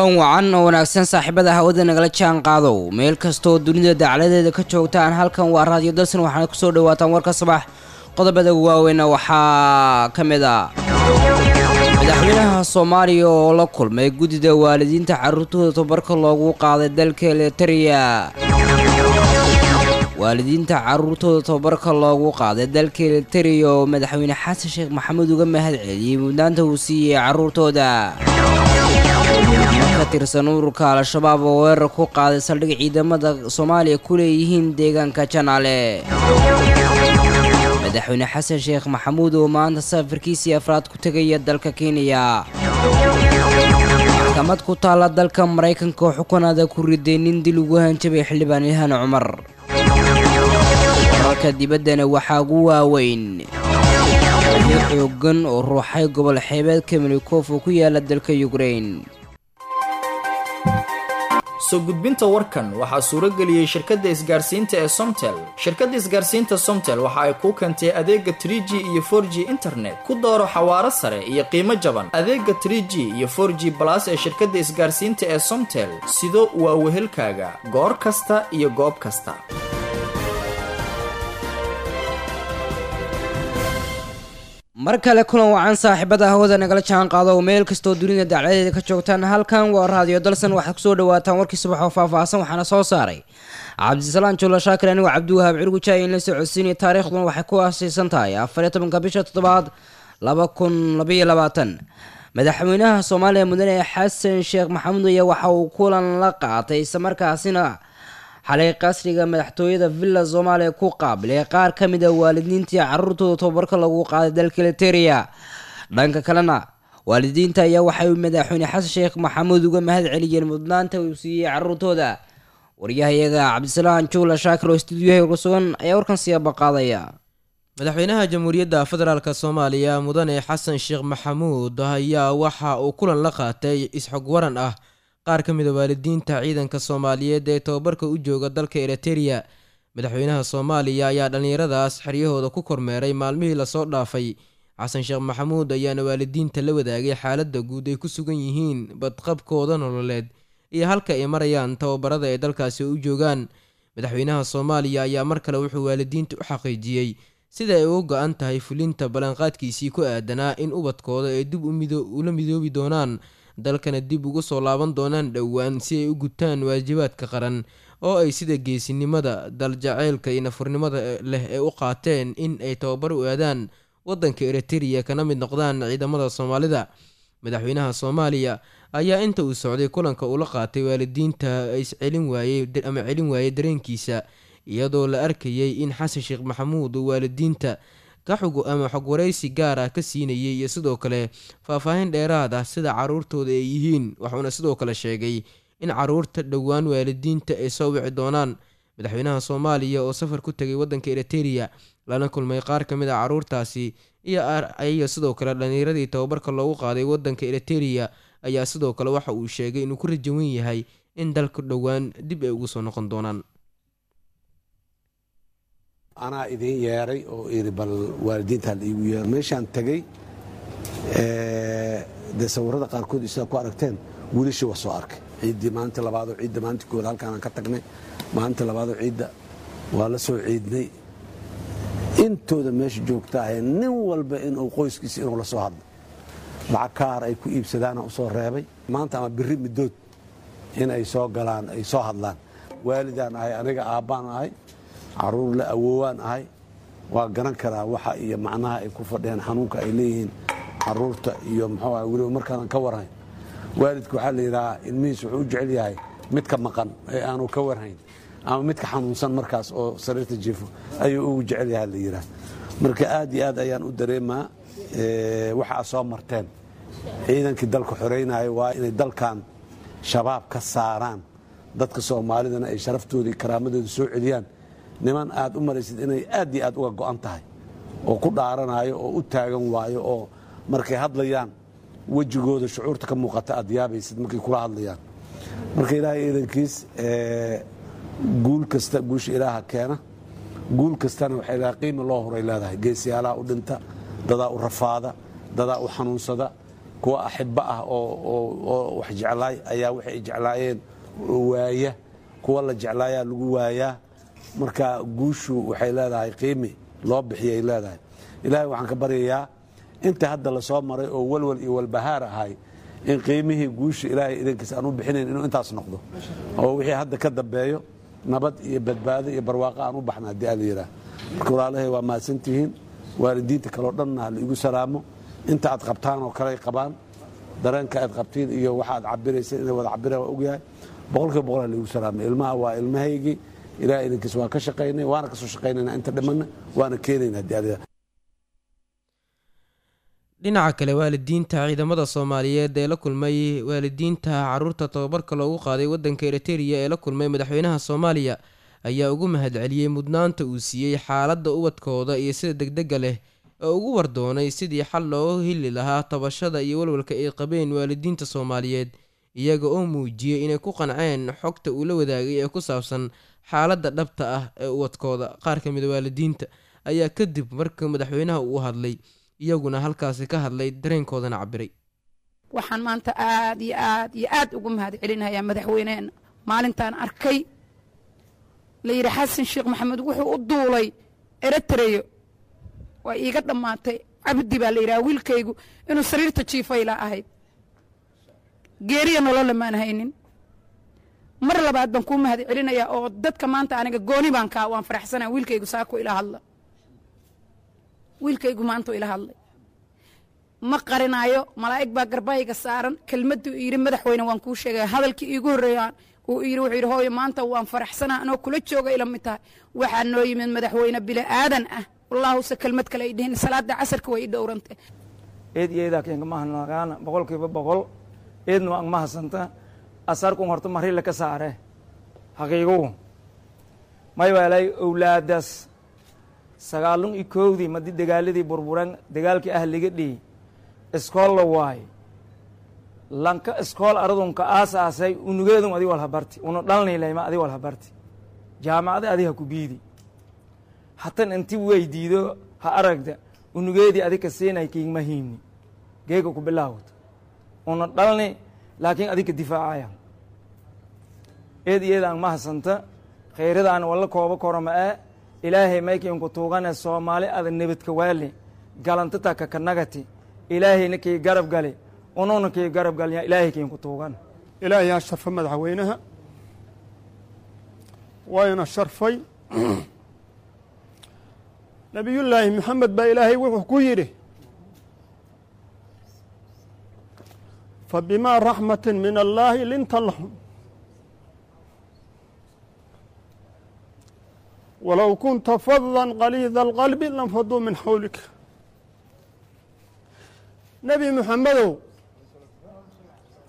kulan wacan oo wanaagsan saaxiibada hawada nagala jaan qaadow meel kastooo dunida dacladeeda ka joogtaan halkan waa raadiyo dalsan waxaana ku soo dhawaataan warka sabax qodobada waaweyna waxaa ka mid a madaxweynaha soomaaliya oo la kulmay guddida waalidiinta caruurtooda tabarka loogu qaaday dalka elitariya waalidiinta caruurtooda tababarka loogu qaaday dalka elitariya oo madaxweyne xasan sheekh maxamuud uga mahad celiyey mudnaanta uu siiyey caruurtooda ka tirsan ururka al-shabaab oo weerar ku qaaday saldhig ciidamada soomaaliya ku leeyihiin deegaanka janaale madaxweyne xasan sheekh maxamuud oo maanta safarkiisii afraad ku tegaya dalka kenya. Maxkamad ku taalla dalka maraykanka oo xukunaada ku riday nin dil ugu hanjabay xildhibaan ilhaan cumar. Wararka dibaddana waxaa ugu waaweyn. Xoogan oo ruuxay gobol xeebeedka melikof oo ku yaalla dalka yukrain soo gudbinta warkan waxaa suuro geliyey shirkadda isgaarsiinta ee somtel. Shirkadda isgaarsiinta somtel waxa ay kuu keentay adeega trie g iyo for g internet ku dooro xawaaro sare iyo qiimo jaban. Adeega trie g iyo for g balas ee shirkadda isgaarsiinta ee somtel sido waa wehelkaaga goor kasta iyo goob kasta mar kale kulan wacan saaxiibada hawada nagala jaan qaado. Oo meel kastoo dunida dacladeeda ka joogtaan halkan waa raadiyo dalsan. Waxaad ku soo dhawaataan warkii subax oo faahfaahsan waxaana soo saaray cabdisalaan juulla shaakir anigoo cabdiwahaab cirgujaayi in la socodsiinaya taariikhduna waxay ku aasaysan tahay afariyo tobanka bisha toddobaad laba kun labaiyo labaatan. Madaxweynaha soomaaliya mudane xasan sheekh maxamuud ayaa waxa uu kulan la qaatay islamarkaasina xalay qasriga madaxtooyada villa soomaaliya ku qaabilay qaar ka mid a waalidiintii caruurtooda tababarka lagu qaaday dalka literia dhanka kalena waalidiinta ayaa waxay madaxweyne xasan sheekh maxamuud uga mahad celiyeen mudnaanta uu siiyey caruurtooda. Waryahayaga cabdisalaan juula shaakir oo stuudiyaha uga sugan ayaa warkan siyaaba qaadaya madaxweynaha jamhuuriyadda federaalk soomaaliya mudane xasan sheekh maxamuud ayaa waxa uu kulan la qaatay isxog waran ah qaar ka mid a waalidiinta ciidanka soomaaliyeed ee tababarka u jooga dalka eriteria madaxweynaha soomaaliya ayaa dhallinyaradaas xeryahooda ku kormeeray maalmihii la soo dhaafay. Xasan sheekh maxamuud ayaana waalidiinta la wadaagay xaaladda guud ay ku sugan yihiin badqabkooda nololeed iyo halka ay marayaan tababarada ay dalkaasi u joogaan. Madaxweynaha soomaaliya ayaa mar kale wuxuu waalidiinta u xaqiijiyey sida ay uga go-an tahay fulinta ballanqaadkiisii ku aadanaa in ubadkooda ay dib ula midoobi doonaan dalkana dib ugu soo laaban doonaan dhowaan si ay u gutaan waajibaadka qaran oo ay sida geesinimada daljaceylka iyo nafurnimada leh ee u qaateen in ay tababar u aadaan waddanka eriteria kana mid noqdaan ciidamada soomaalida. Madaxweynaha soomaaliya ayaa inta uu socday kulanka ula qaatay waalidiinta iscelin waayey ama celin waayey dareenkiisa iyadoo la arkayay in xasan sheekh maxamuud uu waalidiinta kaxug ama xog waraysi gaar ah ka siinayay iyo sidoo kale faahfaahin dheeraad ah sida caruurtooda ay yihiin waxuuna sidoo kale sheegay in carruurta dhowaan waalidiinta ay soo wici doonaan. Madaxweynaha soomaaliya oo safar ku tegay waddanka eriteria lana kulmay qaar ka mid a caruurtaasi iyo sidoo kale dhallinyaradii tababarka loogu qaaday waddanka eriteria ayaa sidoo kale waxa uu sheegay inuu ku rajawan yahay in dalka dhowaan dib ay ugu soo noqon doonaan anaa idiin yeeray oo iri bal waalidiinta la iigu yeero meeshaan tegey dee sawirada qaarkood sidaa ku aragteen wiilashii waa soo arkay. Ciiddii maalinta labaadoo ciidda maalinta kooda halkaanaan ka tagnay. Maalinta labaadoo ciidda waa la soo ciidnay. Intooda meesha joogta ahe nin walba inuu qoyskiisa inuu la soo hadlo. Lacag kaar ay ku iibsadaana u soo reebay. Maanta ama biri middood in ay soo galaan ay soo hadlaan. Waalidaan ahay aniga aabbaan ahay carruur la awoowaan ahay. Waa garan karaa waxa iyo macnaha ay ku fadhiyaan xanuunka ay leeyihiin carruurta iyo muxuu ah weliba markaanan ka warhayn. Waalidka waxaa la yidhahaa ilmihiis wuxuu u jecel yahay midka maqan ee aanu ka warhayn ama midka xanuunsan markaas oo sariirta jiifo ayuu ugu jecel yahay la yidhaha marka aad iyo aad ayaan u dareemaa waxa ad soo marteen. Ciidankii dalka xoreynaya waa inay dalkan shabaab ka saaraan. Dadka soomaalidana ay sharaftooda iyo karaamadooda soo celiyaan niman aad u maraysid inay aad iyo aad uga go'an tahay oo ku dhaaranayo oo u taagan waayo oo markay hadlayaan wejigooda shucuurta ka muuqata aad yaabaysid markay kula hadlayaan. Marka ilaahay iidankiis guul kasta guusha ilaaha keena. Guul kastana waxay leedahay qiima loo horay leedahay. Geesiyaalaha u dhinta dadaa u rafaada dadaa u xanuunsada kuwa axibbo ah oo wax jeclaay ayaa waxay ay jeclaayeen waaya. Kuwa la jeclaayaa lagu waayaa marka guushu waxay leedahay qiimi loo bixiyay leedahay. Ilaahay waxaan ka baryayaa inta hadda la soo maray oo walwal iyo walbahaar ahay in qiimihii guusha ilaahay idankiisa aan u bixinayn inuu intaas noqdo. Oo wixii hadda ka dambeeyo nabad iyo badbaado iyo barwaaqo aan u baxna haddii ala yidhaah marka walaalahay waa mahadsantihiin waalidiinta kaleo dhanna ha la igu salaamo. Inta aad qabtaan oo kale ay qabaan dareenka aad qabtiin iyo waxa aad inay wada cabiraan waa ogyahay. Boqolkiiba boqol ha la igu salaamay ilmaha waa ilmahaygii ilahay idankiisa waan ka shaqaynay waana ka soo shaqaynayna inta dhimanna waana keenayna haddii ala yidhaah dhinaca kale waalidiinta ciidamada soomaaliyeed ee la kulmay waalidiinta carruurta tababarka loogu qaaday wadanka eritereya ee la kulmay madaxweynaha soomaaliya ayaa ugu mahadceliyey mudnaanta uu siiyey xaaladda ubadkooda iyo sida degdega leh oo ugu wardoonay sidii xal looga heli lahaa tabashada iyo walwalka ay qabeen waalidiinta soomaaliyeed iyaga oo muujiyey inay ku qanceen xogta uu la wadaagay ee ku saabsan xaaladda dhabta ah ee ubadkooda qaar ka mida waalidiinta ayaa kadib marka madaxweynaha uu hadlay iyaguna halkaasi ka hadlay dareenkoodana cabiray waxaan maanta aad iyo aad iyo aad ugu mahad celinayaa madaxweyneena maalintaan arkay la yidhi xasan sheekh maxamed wuxuu u duulay eritreyo waa iiga dhammaatay. Cabdi baa la yidhaha wiilkaygu inuu sariirta jiifayla ahayd geeriya nolola maan haynin. Mar labaad baan kuu mahad celinayaa oo dadka maanta aniga gooni baan kaa waan faraxsanaa wiilkaygu saako ila hadla. Wiilkaygu maantuu ila hadlay. Ma qarinaayo malaa'ig baa garbayga saaran kelmadduu yidhi madaxweyne waan kuu sheegaya hadalkii iigu horreeyaan uu yidhi wuxuu yidhi hooyo maanta waan faraxsanaa anoo kula jooga ila mid tahay. Waxaa noo yimid madaxweyne bili aadan ah. Wallaahuse kelmad kale ay dhihin salaada casarka way i dhowrantay. Eed iyo eedaa keenka boqolkiiba boqol eedna waan mahasanta. Asarkun horta marila ka saare haqiigugu may waalay owlaadaas sagaalun iyo kowdii madi dagaaladii burburan dagaalkii ah liga dhihi iskool la waayo lanka iskool aradunka aasaasay unugeedun adi walhabarti una dhalnilayma adi walhabarti jaamacada adi ha ku biidi hatan inti weydiido ha aragda unugeedii adi ka siinay kiigma geega ku bilaawta una dhalni laakiin adi ka difaacaya. Eed iyadaan mahasanta khayradaan walla kooba korama ee ilaahay maykiinku tuugane soomaali ada nebadka waali galantata kakanagati ilaahayna kii garab gali ununa kii garab galya ilaahay kiinku tuugan ilaahay ha sharfa madaxweynaha. Wayna sharfay. Nebiyullaahi maxamed baa ilaahay wuxuu ku yidhi fabimaa raxmati min allaahi linta lahum walow kunta fadla qaliida alqalbi lanfaduu min xawlika nebi muxamedow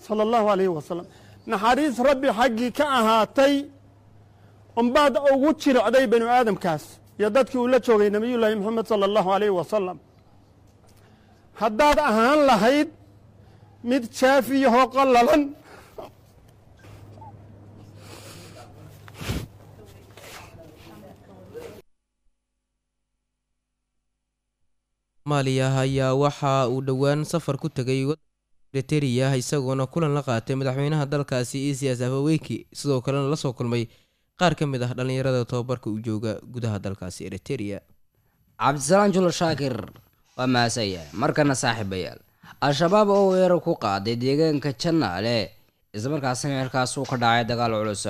sala allahu alayhi wasalam naxariis rabbi xaggii ka ahaatay unbaad ugu jiricday banu aadamkaas. Iyo dadkii uu la joogay nebiyullaahi moxamed sala allahu alayhi wasalam haddaad ahaan lahayd mid jaafiyahoo qallalan. Soomaaliya ayaa waxa uu dhowaan safar ku tegay eritereya isagoona kulan la qaatay madaxweynaha dalkaasi isias afaweyki sidoo kalena la soo kulmay qaar ka mid ah dhallinyarada tobabarka u jooga gudaha dalkaasi eritereya cabdisalaam julo shaakir waa mahadsanyahay markana saaxiibayaal al-shabaab oo weerar ku qaaday deegaanka janaale islamarkaasina meelkaas uu ka dhacay dagaal culus.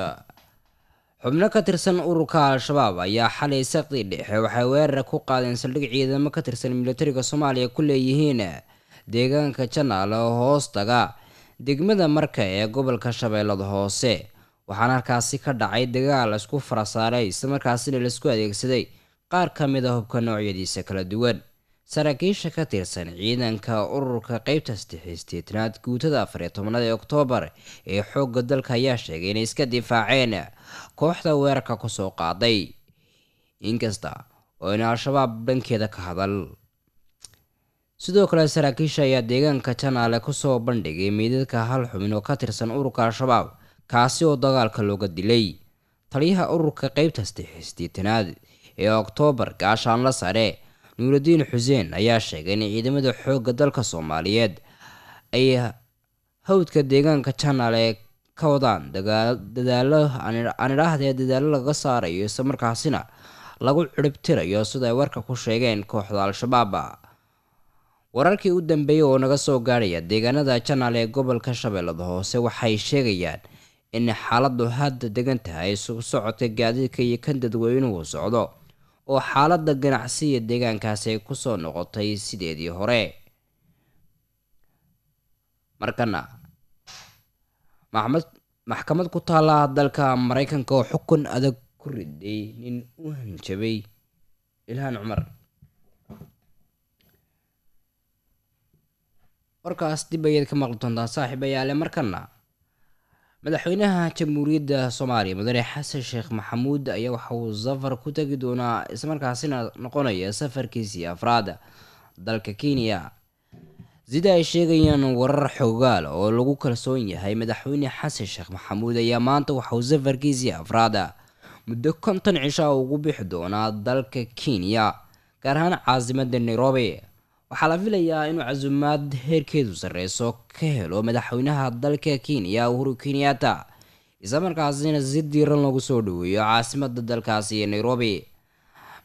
Xubno ka tirsan ururka al-shabaab ayaa xalay saqdii dhexe waxay weerar ku qaadeen saldhig ciidamo ka tirsan militariga soomaaliya ku leeyihiin deegaanka janaale oo hoos taga degmada marka ee gobolka shabeellada hoose. Waxaana halkaasi ka dhacay dagaal isku farasaaray islamarkaasina la isku adeegsaday qaar ka mid a hubka noocyadiisa kala duwan saraakiisha ka tirsan ciidanka ururka qeybta saddexiysteetanaad guutada afar iyo tobnaad ee oktoobar ee xoogga dalka ayaa sheegay inay iska difaaceen. Kooxda weerarka ku soo qaaday inkasta oo in al-shabaab dhankeeda ka hadal. Sidoo kale saraakiisha ayaa deegaanka janaale ku soo bandhigay meydadka hal xubin oo ka tirsan ururka al-shabaab kaasi oo dagaalka looga dilay. Taliyaha ururka qeybta saddexiysteetanaad ee oktoobar gaashaanla sare nuuraddiin xuseen ayaa sheegay in ciidamada xoogga dalka soomaaliyeed ay hawdka deegaanka janaal ee ka wadaan dadaalo aan idhaahdee dadaalo laga saarayo isla markaasina lagu ciribtirayo sida ay warka ku sheegeen kooxda al-shabaab. Wararkii u dambeeyey oo naga soo gaadhaya deegaanada janaal ee gobolka shabeellada hoose waxay sheegayaan in xaaladu hadda degan tahay isugu socodka gaadiidka iyo kan dadweynuhu socdo oo xaalada ganacsiya deegaankaasi ay ku soo noqotay sideedii hore. Markana maxmed maxkamad ku taala dalka mareykanka oo xukun adag ku riday nin u hanjabay ilhaan cumar. Warkaas dib ayaad ka maqli doontaan saaxiib ayaale markana madaxweynaha jamhuuriyadda soomaaliya mudane xasan sheekh maxamuud ayaa waxa uu safar ku tegi doonaa islamarkaasina noqonaya safarkiisii afraad dalka kenya sida ay sheegayaan warar xoogaal oo lagu kalsoon yahay madaxweyne xasan sheekh maxamuud ayaa maanta waxa uu safarkiisii afraada. Muddo konton cisha ugu bixi doonaa dalka kenya gaar ahaan caasimada nairobi waxaa la filayaa inuu casumaad heerkeedu sarreyso ka helo madaxweynaha dalka kenya uhuru kenyatta. Islamarkaasina si diiran lagu soo dhaweeyo caasimada dalkaasi ee nairobi.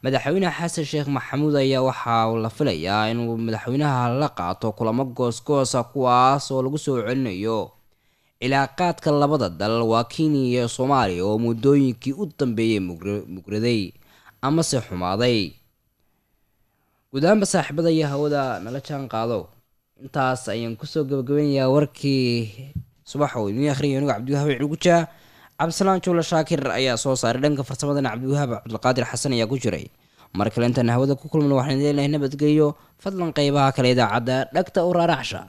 Madaxweyne xasan sheekh maxamuud ayaa waxaa la filayaa inuu madaxweynaha la qaato kulamo goosgoosa kuwaas oo lagu soo celinayo cilaaqaadka labada dal waa kenya iyo soomaaliya oo muddooyinkii u dambeeyey mugraday amase xumaaday guud ahaanba saaxiibada iyo hawada nala jaan qaado? Intaas ayaan ku soo gabagabanayaa warkii subaxa oo idin akhriya anigu cabdiwahaab cugujaa cabdisalaan juula shaakir ayaa soo saaray dhanka farsamadana cabdiwahaab cabdulqaadir xasan ayaa ku jiray. Mar kale intaan hawada ku kulmana waxaan idin leenahay nabadgelyo fadlan qeybaha kale idaacadda dhagta u raaracsha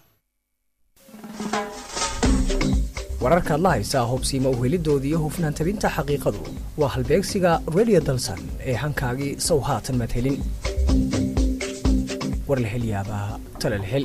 wararkaad la haysaa hubsiima uhelidoodii iyo hufnaan tabinta xaqiiqadu waa halbeegsiga radio dalsan ee hankaagii sow haatan maad helin war la hel yaabaa tala la hel